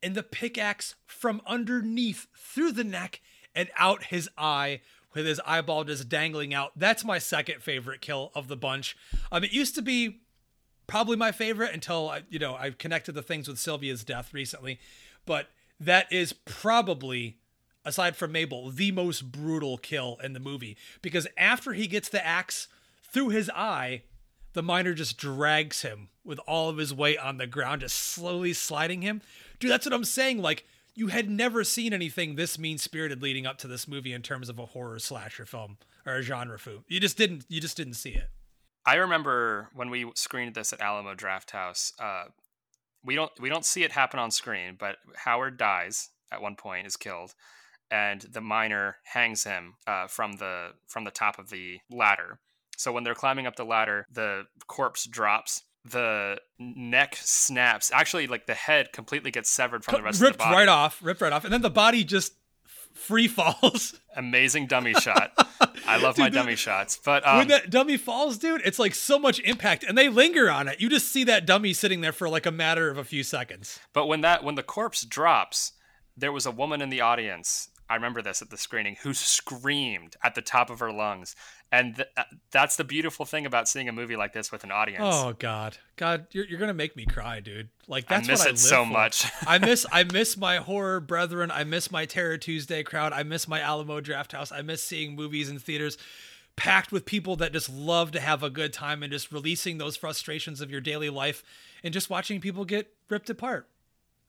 and the pickaxe from underneath through the neck and out his eye with his eyeball just dangling out. That's my second favorite kill of the bunch. Um, it used to be probably my favorite until I, you know, I've connected the things with Sylvia's death recently, but that is probably aside from Mabel the most brutal kill in the movie because after he gets the axe through his eye, the miner just drags him with all of his weight on the ground, just slowly sliding him. Dude, that's what I'm saying. Like, you had never seen anything this mean spirited leading up to this movie in terms of a horror slasher film or a genre film. You just didn't. You just didn't see it. I remember when we screened this at Alamo Drafthouse. Uh, we don't we don't see it happen on screen, but Howard dies at one point, is killed, and the miner hangs him uh, from the from the top of the ladder. So when they're climbing up the ladder, the corpse drops. The neck snaps. Actually, like the head completely gets severed from the rest ripped of the body. right off, ripped right off, and then the body just free falls. Amazing dummy shot. I love my Dude, the- dummy shots. But um, when that dummy falls, dude, it's like so much impact, and they linger on it. You just see that dummy sitting there for like a matter of a few seconds. But when that when the corpse drops, there was a woman in the audience. I remember this at the screening who screamed at the top of her lungs, and th- uh, that's the beautiful thing about seeing a movie like this with an audience. Oh God, God, you're, you're gonna make me cry, dude. Like that's I miss what I it so for. much. I miss I miss my horror brethren. I miss my Terror Tuesday crowd. I miss my Alamo Drafthouse. I miss seeing movies in theaters packed with people that just love to have a good time and just releasing those frustrations of your daily life and just watching people get ripped apart.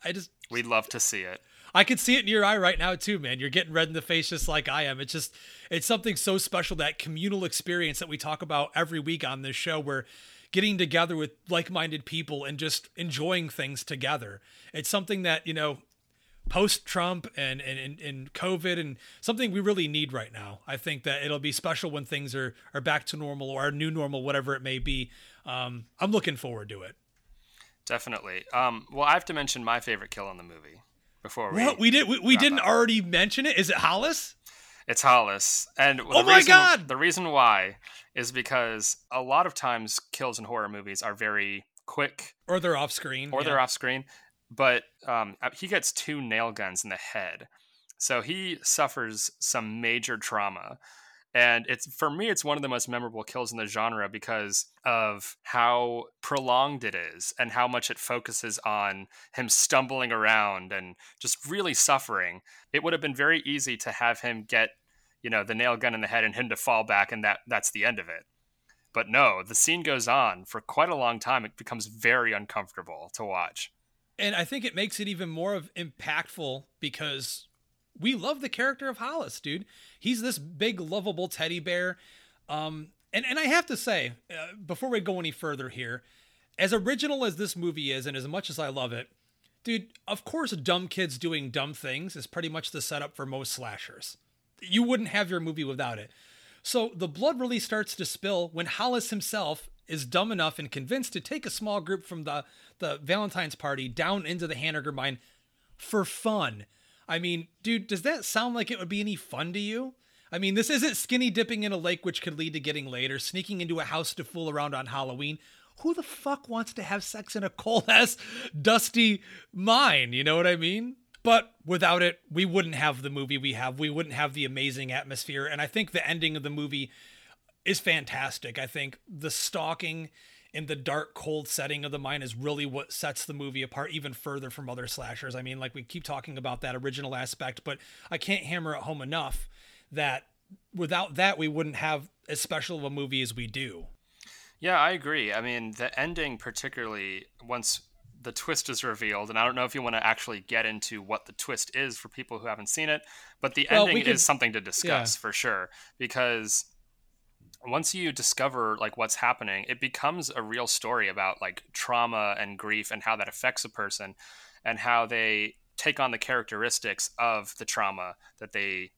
I just We'd love to see it. I could see it in your eye right now too, man. You're getting red in the face just like I am. It's just it's something so special that communal experience that we talk about every week on this show where getting together with like-minded people and just enjoying things together. It's something that, you know, post Trump and, and, and, COVID and something we really need right now. I think that it'll be special when things are, are back to normal or new normal, whatever it may be. Um, I'm looking forward to it. Definitely. Um, well, I have to mention my favorite kill in the movie before we. What we did. We, we didn't up. already mention it. Is it Hollis? It's Hollis, and the Oh my reason, God! The reason why is because a lot of times kills in horror movies are very quick Or they're off screen. or yeah. they're off screen, but um, he gets two nail guns in the head, so he suffers some major trauma. And it's for me, it's one of the most memorable kills in the genre because of how prolonged it is and how much it focuses on him stumbling around and just really suffering. It would have been very easy to have him get, you know, the nail gun in the head and him to fall back, and that that's the end of it. But no, the scene goes on for quite a long time. It becomes very uncomfortable to watch. and I think it makes it even more of impactful because we love the character of Hollis, dude. He's this big, lovable teddy bear. Um, and and I have to say, uh, before we go any further here, as original as this movie is, and as much as I love it, dude, of course, dumb kids doing dumb things is pretty much the setup for most slashers. You wouldn't have your movie without it. So the blood really starts to spill when Hollis himself is dumb enough and convinced to take a small group from the, the Valentine's party down into the Hanniger mine for fun. I mean, dude, does that sound like it would be any fun to you? I mean, this isn't skinny dipping in a lake, which could lead to getting laid, or sneaking into a house to fool around on Halloween. Who the fuck wants to have sex in a cold ass, dusty mine? You know what I mean? But without it, we wouldn't have the movie we have. We wouldn't have the amazing atmosphere. And I think the ending of the movie is fantastic. I think the stalking in the dark, cold setting of the mine is really what sets the movie apart even further from other slashers. I mean, like we keep talking about that original aspect, but I can't hammer it home enough that without that, we wouldn't have as special of a movie as we do. Yeah, I agree. I mean, the ending, particularly once the twist is revealed, and I don't know if you want to actually get into what the twist is for people who haven't seen it, but the Well, ending could- is something to discuss for sure because once you discover like what's happening, it becomes a real story about like trauma and grief and how that affects a person and how they take on the characteristics of the trauma that they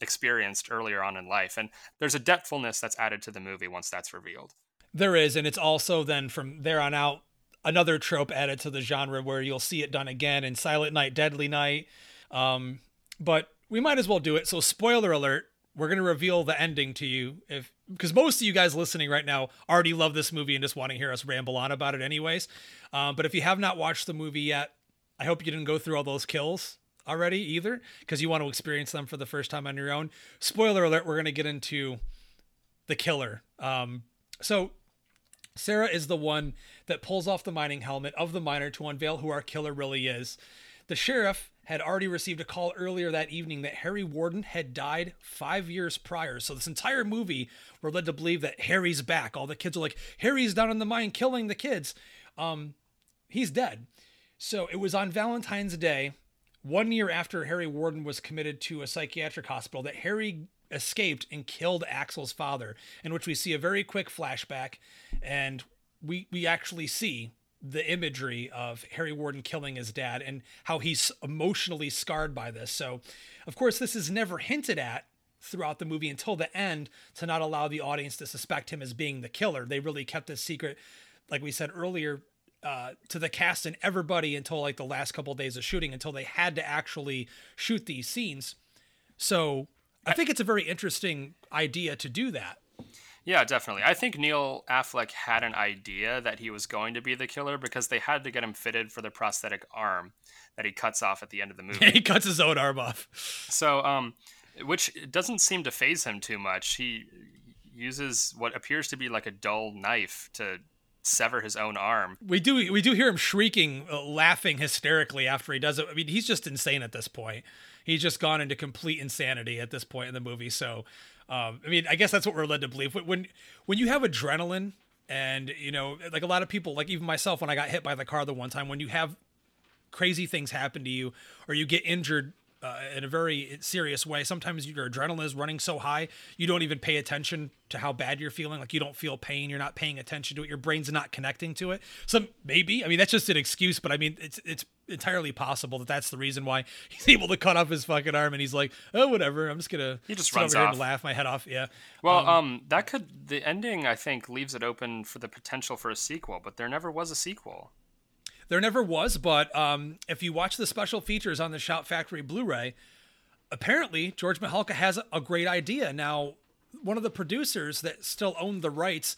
experienced earlier on in life. And there's a depthfulness that's added to the movie once that's revealed. There is, and it's also then from there on out another trope added to the genre where you'll see it done again in Silent Night, Deadly Night. Um, but we might as well do it. So, spoiler alert: we're gonna reveal the ending to you, if because most of you guys listening right now already love this movie and just want to hear us ramble on about it, anyways. Um, but if you have not watched the movie yet, I hope you didn't go through all those kills already either, because you want to experience them for the first time on your own. Spoiler alert: we're gonna get into the killer. Um, so Sarah is the one that pulls off the mining helmet of the miner to unveil who our killer really is. The sheriff had already received a call earlier that evening that Harry Warden had died five years prior. So this entire movie, we're led to believe that Harry's back. All the kids are like, Harry's down in the mine killing the kids. Um, he's dead. So it was on Valentine's Day, one year after Harry Warden was committed to a psychiatric hospital, that Harry escaped and killed Axel's father, in which we see a very quick flashback, and we we actually see the imagery of Harry Warden killing his dad and how he's emotionally scarred by this. So, of course, this is never hinted at throughout the movie until the end to not allow the audience to suspect him as being the killer. They really kept this secret, like we said earlier, uh, to the cast and everybody until like the last couple of days of shooting until they had to actually shoot these scenes. So I think it's a very interesting idea to do that. Yeah, definitely. I think Neil Affleck had an idea that he was going to be the killer because they had to get him fitted for the prosthetic arm that he cuts off at the end of the movie. he cuts his own arm off. So, um, which doesn't seem to phase him too much. He uses what appears to be like a dull knife to sever his own arm. We do we do hear him shrieking, uh, laughing hysterically after he does it. I mean, he's just insane at this point. He's just gone into complete insanity at this point in the movie. So, um, I mean, I guess that's what we're led to believe. When when you have adrenaline, and you know, like a lot of people, like even myself, when I got hit by the car the one time, when you have crazy things happen to you or you get injured uh, in a very serious way. Sometimes your adrenaline is running so high, you don't even pay attention to how bad you're feeling. Like you don't feel pain, you're not paying attention to it, your brain's not connecting to it. So maybe, I mean, that's just an excuse, but I mean, it's it's entirely possible that that's the reason why he's able to cut off his fucking arm, and he's like, oh, whatever, I'm just gonna he just runs off. and laugh my head off. Yeah. Well, um, um, that could the ending I think leaves it open for the potential for a sequel, but there never was a sequel. There never was, but um, if you watch the special features on the Shout Factory Blu-ray, apparently George Mihalka has a great idea. Now, one of the producers that still owned the rights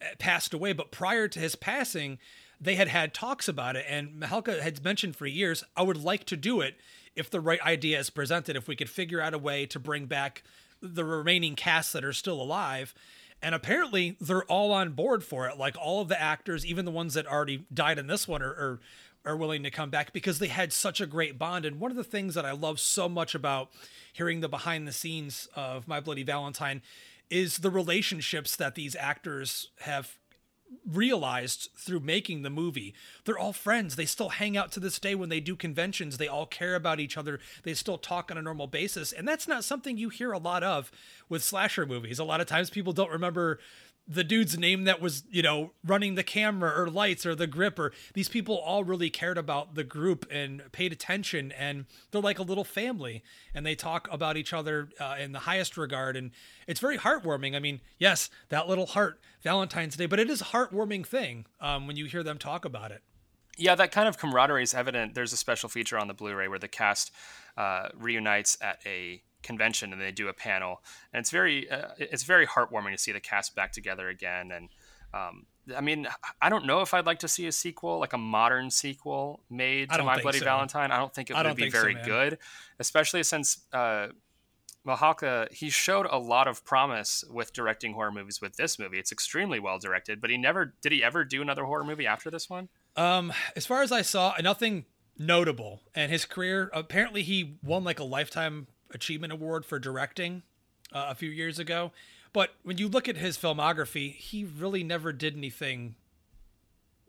uh, passed away, but prior to his passing, they had had talks about it, and Mihalka had mentioned for years, "I would like to do it if the right idea is presented. If we could figure out a way to bring back the remaining casts that are still alive." And apparently, they're all on board for it. Like all of the actors, even the ones that already died in this one, are, are are willing to come back because they had such a great bond. And one of the things that I love so much about hearing the behind the scenes of My Bloody Valentine is the relationships that these actors have realized through making the movie. They're all friends. They still hang out to this day when they do conventions. They all care about each other. They still talk on a normal basis. And that's not something you hear a lot of with slasher movies. A lot of times people don't remember the dude's name that was, you know, running the camera or lights or the grip or these people all really cared about the group and paid attention and they're like a little family and they talk about each other uh, in the highest regard and it's very heartwarming. I mean, yes, that little heart Valentine's Day, but it is a heartwarming thing um, when you hear them talk about it. Yeah, that kind of camaraderie is evident. There's a special feature on the Blu-ray where the cast uh, reunites at a convention and they do a panel and it's very uh, it's very heartwarming to see the cast back together again and um, I mean, I don't know if I'd like to see a sequel, like a modern sequel made to My Bloody so. Valentine. I don't think it would be very so, good, especially since uh, he showed a lot of promise with directing horror movies with this movie. It's extremely well directed, but he never did he ever do another horror movie after this one? Um, as far as I saw, nothing notable. And his career apparently he won like a lifetime achievement award for directing uh, a few years ago. But when you look at his filmography, he really never did anything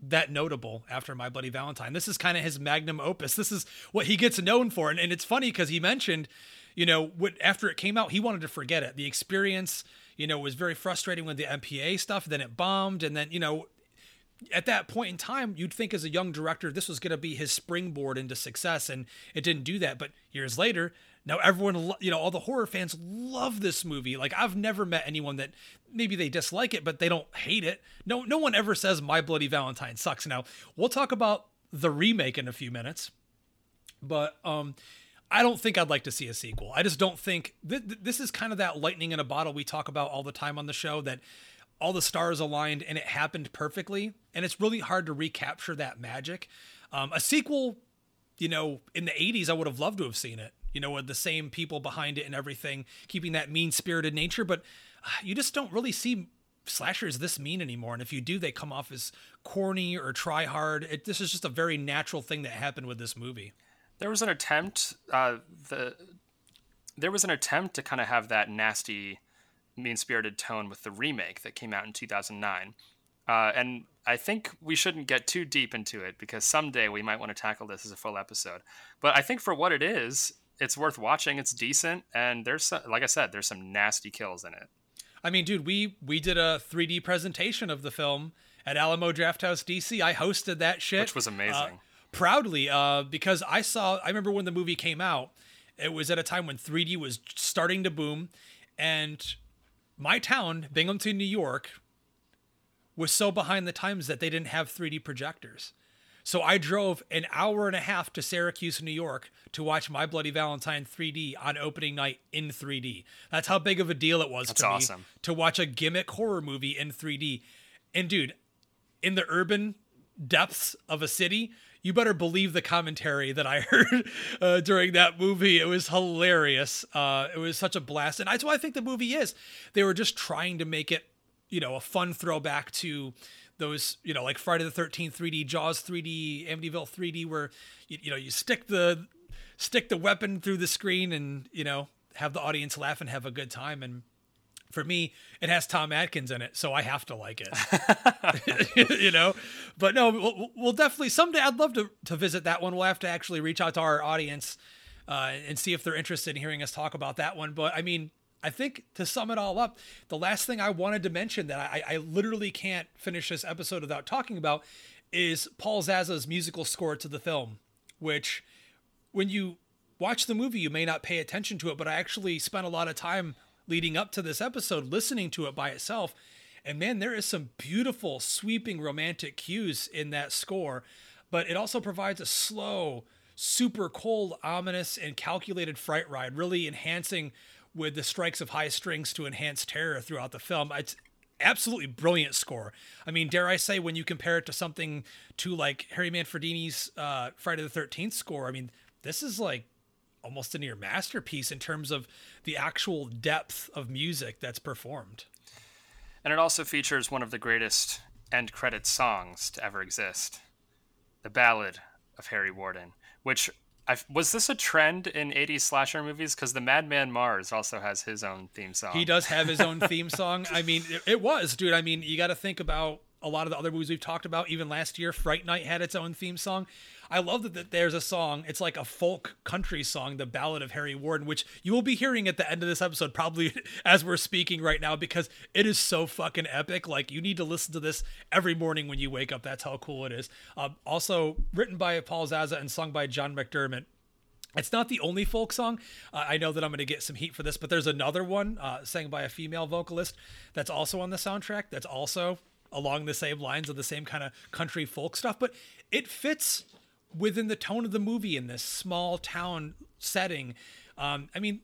that notable after My Bloody Valentine. This is kind of his magnum opus. This is what he gets known for. And, and it's funny because he mentioned, you know, what, after it came out, he wanted to forget it. The experience, you know, was very frustrating with the MPA stuff. Then it bombed. And then, you know, at that point in time, you'd think as a young director, this was going to be his springboard into success. And it didn't do that. But years later, now everyone, you know, all the horror fans love this movie. Like I've never met anyone that maybe they dislike it, but they don't hate it. No, no one ever says My Bloody Valentine sucks. Now we'll talk about the remake in a few minutes, but um, I don't think I'd like to see a sequel. I just don't think th- th- this is kind of that lightning in a bottle we talk about all the time on the show that all the stars aligned and it happened perfectly, and it's really hard to recapture that magic. Um, a sequel, you know, in the '80s, I would have loved to have seen it you know, with the same people behind it and everything, keeping that mean spirited nature. But uh, you just don't really see slashers this mean anymore. And if you do, they come off as corny or try hard. It, this is just a very natural thing that happened with this movie. There was an attempt. Uh, the there was an attempt to kind of have that nasty, mean spirited tone with the remake that came out in 2009. Uh, and I think we shouldn't get too deep into it because someday we might want to tackle this as a full episode. But I think for what it is, it's worth watching. It's decent, and there's some, like I said, there's some nasty kills in it. I mean, dude, we we did a 3D presentation of the film at Alamo Drafthouse DC. I hosted that shit, Which was amazing. uh, proudly, uh, because I saw. I remember when the movie came out. It was at a time when 3D was starting to boom, and my town, Binghamton, New York, was so behind the times that they didn't have 3D projectors. So I drove an hour and a half to Syracuse, New York to watch My Bloody Valentine 3D on opening night in 3D. That's how big of a deal it was That's to awesome. me to watch a gimmick horror movie in 3D. And dude, in the urban depths of a city, you better believe the commentary that I heard uh, during that movie. It was hilarious. Uh, it was such a blast. And that's what I think the movie is. They were just trying to make it, you know, a fun throwback to those, you know, like Friday the 13th 3D, Jaws 3D, Amityville 3D, where, you, you know, you stick the stick the weapon through the screen and, you know, have the audience laugh and have a good time. And for me, it has Tom Atkins in it, so I have to like it. you know, but no, we'll, we'll, definitely someday. I'd love to to visit that one. We'll have to actually reach out to our audience uh, and see if they're interested in hearing us talk about that one. But I mean, I think to sum it all up, the last thing I wanted to mention that I, I literally can't finish this episode without talking about is Paul Zaza's musical score to the film, which when you watch the movie, you may not pay attention to it, but I actually spent a lot of time leading up to this episode listening to it by itself. And man, there is some beautiful, sweeping romantic cues in that score, but it also provides a slow, super cold, ominous, and calculated fright ride, really enhancing with the strikes of high strings to enhance terror throughout the film. It's absolutely brilliant score. I mean, dare I say, when you compare it to something to like Harry Manfredini's uh, Friday the Thirteenth score, I mean, this is like almost a near masterpiece in terms of the actual depth of music that's performed. And it also features one of the greatest end credit songs to ever exist The Ballad of Harry Warden, which I've, was this a trend in 80s slasher movies? Because the Madman Marz also has his own theme song. He does have his own theme song. I mean, it, it was, dude. I mean, you got to think about a lot of the other movies we've talked about. Even last year, Fright Night had its own theme song. I love that, there's a song. It's like a folk country song, the Ballad of Harry Warden, which you will be hearing at the end of this episode, probably as we're speaking right now, because it is so fucking epic. Like you need to listen to this every morning when you wake up. That's how cool it is. Uh, also written by Paul Zaza and sung by John McDermott. It's not the only folk song. Uh, I know that I'm going to get some heat for this, but there's another one uh, sang by a female vocalist that's also on the soundtrack. That's also along the same lines of the same kind of country folk stuff, but it fits within the tone of the movie in this small town setting. Um, I mean,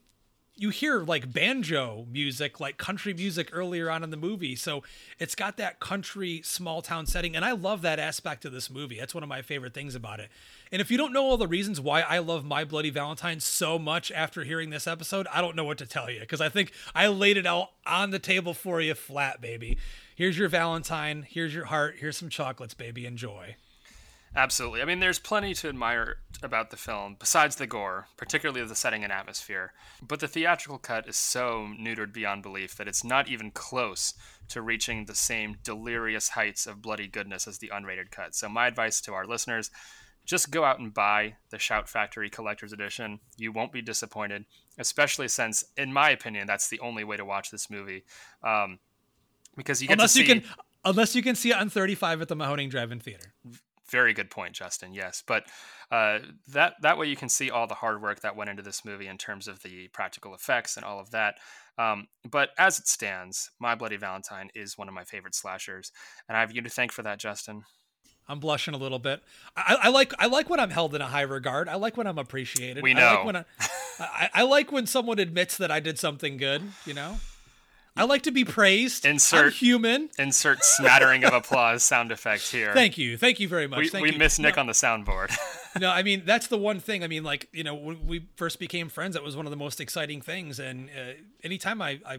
you hear like banjo music, like country music earlier on in the movie. So it's got that country small town setting. And I love that aspect of this movie. That's one of my favorite things about it. And if you don't know all the reasons why I love My Bloody Valentine so much after hearing this episode, I don't know what to tell you because I think I laid it out on the table for you flat, baby. Here's your Valentine. Here's your heart. Here's some chocolates, baby. Enjoy. Absolutely. I mean, there's plenty to admire about the film, besides the gore, particularly the setting and atmosphere. But the theatrical cut is so neutered beyond belief that it's not even close to reaching the same delirious heights of bloody goodness as the unrated cut. So, my advice to our listeners just go out and buy the Shout Factory Collector's Edition. You won't be disappointed, especially since, in my opinion, that's the only way to watch this movie. Um, because you get unless to see... you can unless you can see it on 35 at the Mahoning Drive-In Theater. Very good point, Justin. Yes, but uh, that that way you can see all the hard work that went into this movie in terms of the practical effects and all of that. Um, but as it stands, My Bloody Valentine is one of my favorite slashers, and I have you to thank for that, Justin. I'm blushing a little bit. I, I, like I like when I'm held in a high regard. I like when I'm appreciated. We know. I like when I, I, I like when someone admits that I did something good. You know. I like to be praised. Insert I'm human. Insert smattering of applause sound effect here. Thank you, thank you very much. We, Thank we you. miss Nick no, on the soundboard. no, I mean that's the one thing. I mean, like you know, when we first became friends, that was one of the most exciting things. And uh, anytime I, I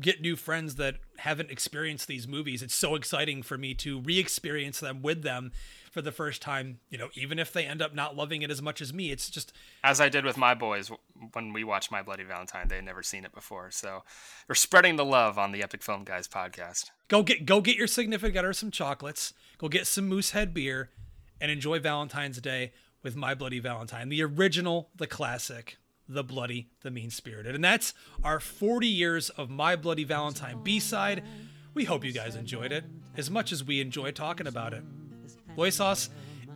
get new friends that haven't experienced these movies, it's so exciting for me to re-experience them with them for the first time. You know, even if they end up not loving it as much as me, it's just as I did with my boys when we watched My Bloody Valentine. They had never seen it before, so we're spreading the love on the Epic Film Guys podcast. Go get go get your significant other some chocolates. Go get some Moosehead beer, and enjoy Valentine's Day with My Bloody Valentine, the original, the classic, the bloody, the mean spirited, and that's our 40 years of My Bloody Valentine B side. We hope you guys enjoyed it. as much as we enjoy talking about it. LoySauce,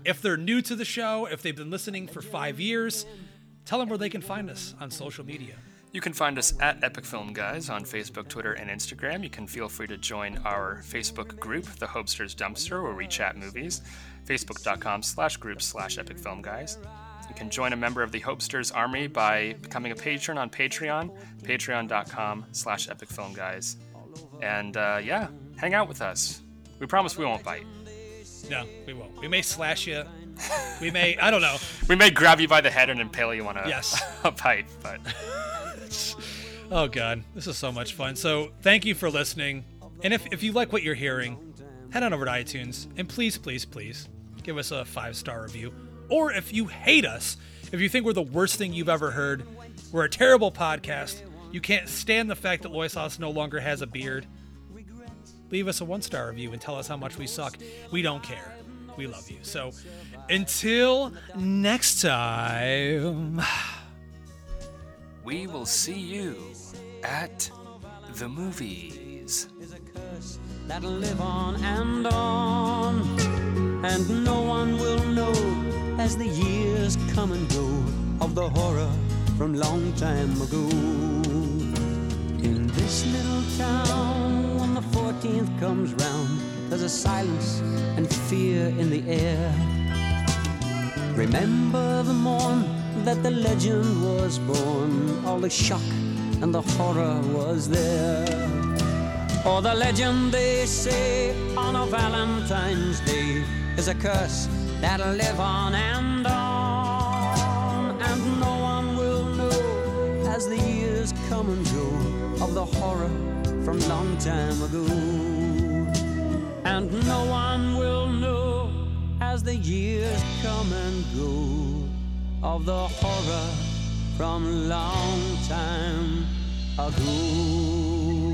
if they're new to the show, if they've been listening for five years, tell them where they can find us on social media. You can find us at Epic Film Guys on Facebook, Twitter, and Instagram. You can feel free to join our Facebook group, The Hobster's Dumpster, where we chat movies. Facebook.com slash group slash Epic Film Guys. You can join a member of the Hobsters Army by becoming a patron on Patreon, patreon.com slash Epic Film Guys. And uh, yeah, hang out with us. We promise we won't bite. No, we won't. We may slash you. We may, I don't know. We may grab you by the head and impale you on a, Yes. a pipe, but Oh, God. This is so much fun. So, thank you for listening. And if, if you like what you're hearing, head on over to iTunes and please, please, please give us a five star review. Or if you hate us, if you think we're the worst thing you've ever heard, we're a terrible podcast, you can't stand the fact that LoySauce no longer has a beard, leave us a one star review and tell us how much we suck. We don't care. We love you. So, until next time. we will see you at the movies. that'll live on and on. And no one will know as the years come and go of the horror from long time ago. This little town, when the 14th comes round, there's a silence and fear in the air. Remember the morn that the legend was born, all the shock and the horror was there. Or the legend they say on a Valentine's Day is a curse that'll live on and on. And no one will know as the years come and go of the horror from long time ago. And no one will know as the years come and go of the horror from long time ago.